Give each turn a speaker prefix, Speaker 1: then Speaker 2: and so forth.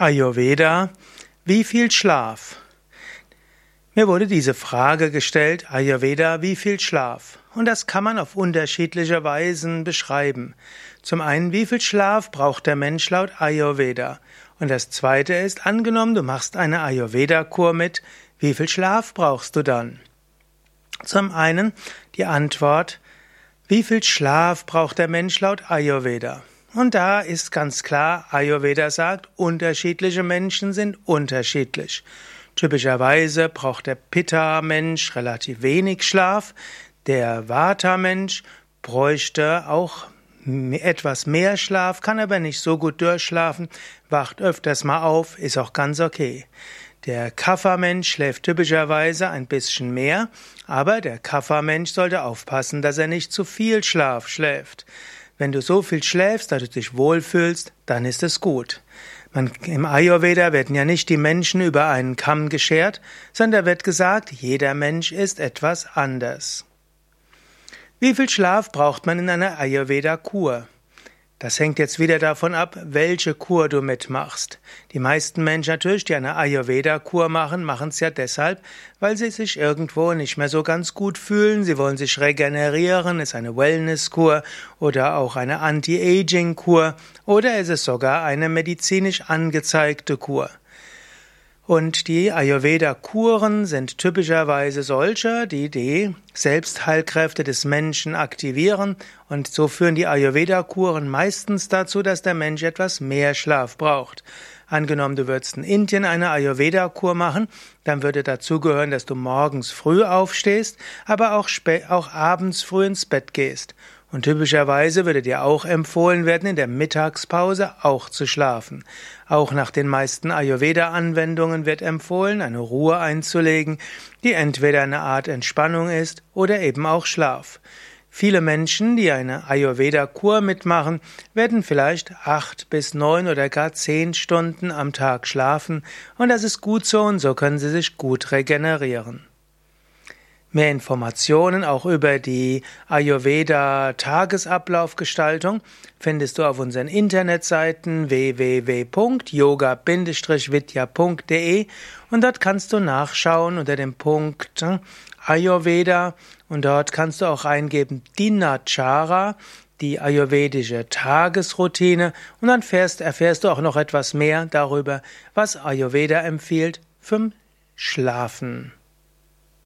Speaker 1: Ayurveda, wie viel Schlaf? Mir wurde diese Frage gestellt, Ayurveda, wie viel Schlaf? Und das kann man auf unterschiedliche Weisen beschreiben. Zum einen, wie viel Schlaf braucht der Mensch laut Ayurveda? Und das zweite ist, angenommen, du machst eine Ayurveda-Kur mit, wie viel Schlaf brauchst du dann? Zum einen die Antwort, wie viel Schlaf braucht der Mensch laut Ayurveda? Und da ist ganz klar, Ayurveda sagt, unterschiedliche Menschen sind unterschiedlich. Typischerweise braucht der Pitta-Mensch relativ wenig Schlaf, der Vata-Mensch bräuchte auch etwas mehr Schlaf, kann aber nicht so gut durchschlafen, wacht öfters mal auf, ist auch ganz okay. Der Kaffermensch schläft typischerweise ein bisschen mehr, aber der Kaffermensch sollte aufpassen, dass er nicht zu viel Schlaf schläft. Wenn du so viel schläfst, dass du dich wohlfühlst, dann ist es gut. Man, Im Ayurveda werden ja nicht die Menschen über einen Kamm geschert, sondern wird gesagt, jeder Mensch ist etwas anders. Wie viel Schlaf braucht man in einer Ayurveda-Kur? Das hängt jetzt wieder davon ab, welche Kur du mitmachst. Die meisten Menschen natürlich, die eine Ayurveda-Kur machen, machen es ja deshalb, weil sie sich irgendwo nicht mehr so ganz gut fühlen. Sie wollen sich regenerieren, ist eine Wellness-Kur oder auch eine Anti-Aging-Kur oder ist es sogar eine medizinisch angezeigte Kur. Und die Ayurveda-Kuren sind typischerweise solche, die die Selbstheilkräfte des Menschen aktivieren. Und so führen die Ayurveda-Kuren meistens dazu, dass der Mensch etwas mehr Schlaf braucht. Angenommen, du würdest in Indien eine Ayurveda-Kur machen, dann würde dazu gehören, dass du morgens früh aufstehst, aber auch, auch abends früh ins Bett gehst. Und typischerweise würde dir auch empfohlen werden, in der Mittagspause auch zu schlafen. Auch nach den meisten Ayurveda-Anwendungen wird empfohlen, eine Ruhe einzulegen, die entweder eine Art Entspannung ist oder eben auch Schlaf. Viele Menschen, die eine Ayurveda-Kur mitmachen, werden vielleicht acht bis neun oder gar zehn Stunden am Tag schlafen, und das ist gut so, und so können sie sich gut regenerieren. Mehr Informationen auch über die Ayurveda Tagesablaufgestaltung findest du auf unseren Internetseiten www.yoga-vidya.de und dort kannst du nachschauen unter dem Punkt Ayurveda und dort kannst du auch eingeben Dinachara, die ayurvedische Tagesroutine und dann erfährst, erfährst du auch noch etwas mehr darüber, was Ayurveda empfiehlt zum Schlafen.